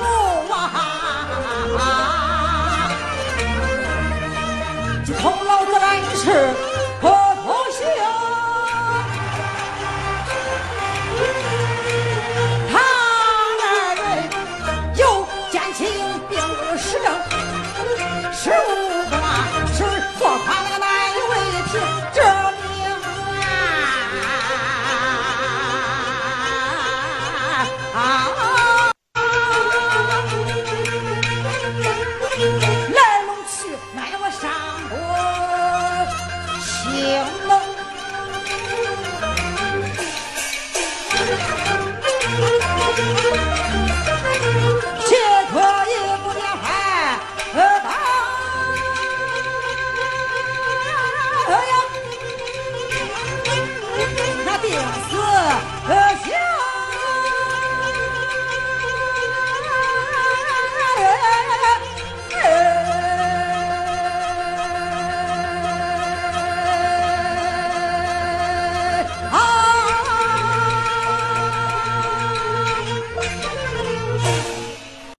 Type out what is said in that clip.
我啊，从老子来识婆婆香，他二人又肩起兵士长。